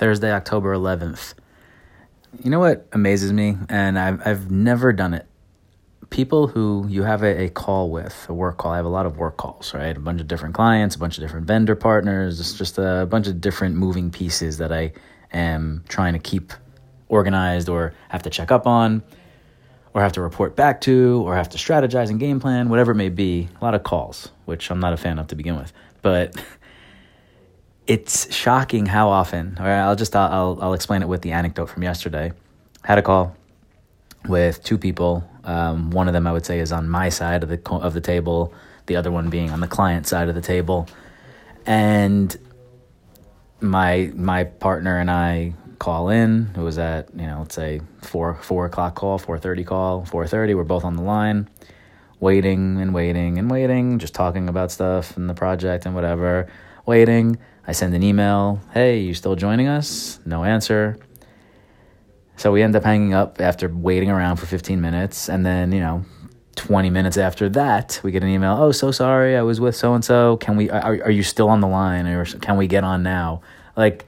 Thursday, October 11th. You know what amazes me? And I've, I've never done it. People who you have a, a call with, a work call, I have a lot of work calls, right? A bunch of different clients, a bunch of different vendor partners, it's just a bunch of different moving pieces that I am trying to keep organized or have to check up on or have to report back to or have to strategize and game plan, whatever it may be. A lot of calls, which I'm not a fan of to begin with. But it's shocking how often. Or I'll just I'll I'll explain it with the anecdote from yesterday. Had a call with two people. Um, one of them I would say is on my side of the of the table. The other one being on the client side of the table, and my my partner and I call in. It was at you know let's say four four o'clock call, four thirty call, four thirty. We're both on the line, waiting and waiting and waiting, just talking about stuff and the project and whatever. Waiting. I send an email, hey, you still joining us? No answer. So we end up hanging up after waiting around for 15 minutes. And then, you know, 20 minutes after that, we get an email, oh, so sorry, I was with so and so. Can we, are, are you still on the line or can we get on now? Like,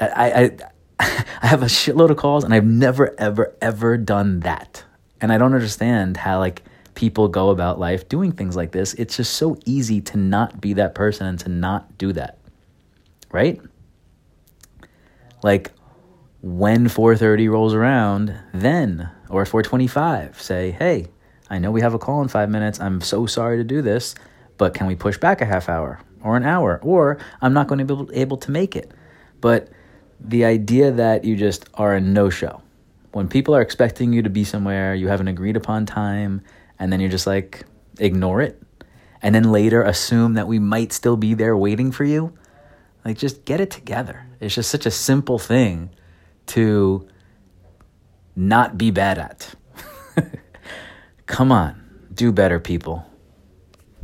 I, I, I have a shitload of calls and I've never, ever, ever done that. And I don't understand how, like, people go about life doing things like this, it's just so easy to not be that person and to not do that. Right? Like when 4:30 rolls around, then or 4:25, say, "Hey, I know we have a call in 5 minutes. I'm so sorry to do this, but can we push back a half hour or an hour or I'm not going to be able to make it." But the idea that you just are a no-show when people are expecting you to be somewhere, you have an agreed upon time, and then you're just like, ignore it. And then later assume that we might still be there waiting for you. Like, just get it together. It's just such a simple thing to not be bad at. Come on, do better, people.